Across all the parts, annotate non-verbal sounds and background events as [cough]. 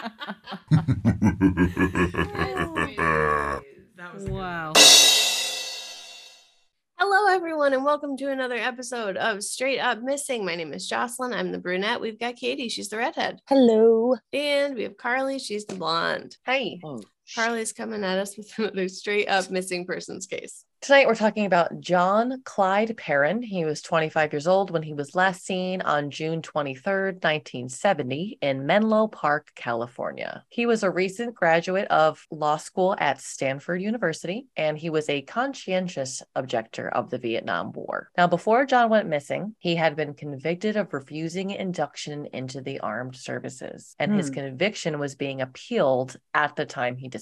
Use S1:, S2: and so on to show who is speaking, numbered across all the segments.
S1: [laughs] that was
S2: wow.
S3: Hello, everyone, and welcome to another episode of Straight Up Missing. My name is Jocelyn. I'm the brunette. We've got Katie. She's the redhead.
S4: Hello.
S3: And we have Carly. She's the blonde. Hi.
S4: Oh,
S3: Carly's coming at us with [laughs] another straight up missing persons case.
S4: Tonight we're talking about John Clyde Perrin. He was 25 years old when he was last seen on June 23rd, 1970 in Menlo Park, California. He was a recent graduate of law school at Stanford University and he was a conscientious objector of the Vietnam War. Now, before John went missing, he had been convicted of refusing induction into the armed services and his
S2: Hmm.
S4: conviction was being appealed at the time he disappeared.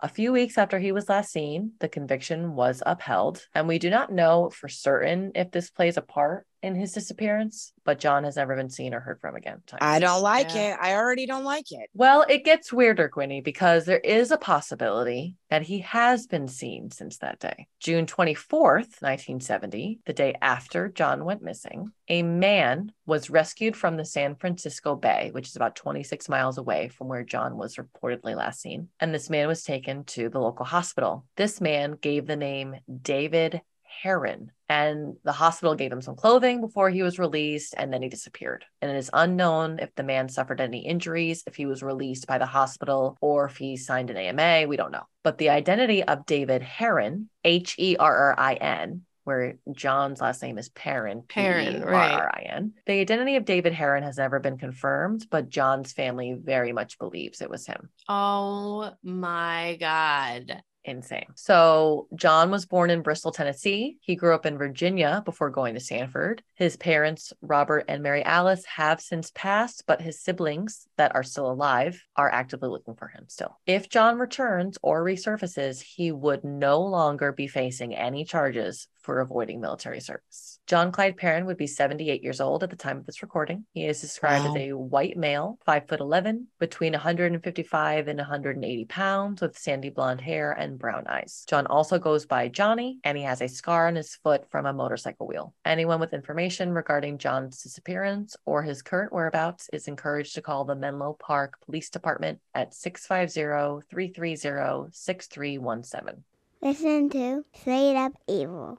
S4: A few weeks after he was last seen, the conviction was upheld, and we do not know for certain if this plays a part in his disappearance, but John has never been seen or heard from again.
S5: I don't like
S2: Yeah.
S5: it. I already don't like it.
S4: Well, it gets weirder, Gwynny, because there is a possibility that he has been seen since that day. June 24th, 1970, the day after John went missing, a man was rescued from the San Francisco Bay, which is about 26 miles away from where John was reportedly last seen. And this man was taken to the local hospital. This man gave the name David Herrin. And the hospital gave him some clothing before he was released, and then he disappeared. And it is unknown if the man suffered any injuries, if he was released by the hospital, or if he signed an AMA. We don't know. But the identity of David Herrin, H E R R I N, where John's last name is Perrin,
S3: Perrin, right.
S4: The identity of David Herrin has never been confirmed, but John's family very much believes it was him
S3: Oh my God.
S4: Insane. So, John was born in Bristol, Tennessee. He grew up in Virginia before going to Stanford. His parents, Robert and Mary Alice, have since passed, but his siblings that are still alive are actively looking for him still. If John returns or resurfaces, he would no longer be facing any charges for avoiding military service. John Clyde Perrin would be 78 years old at the time of this recording. He is described
S5: Wow.
S4: as a white male, 5 foot 11, between 155 and 180 pounds, with sandy blonde hair and brown eyes. John also goes by Johnny, and he has a scar on his foot from a motorcycle wheel. Anyone with information regarding John's disappearance or his current whereabouts is encouraged to call the Menlo Park Police Department at 650 330 6317.
S6: Listen to Straight Up Evil.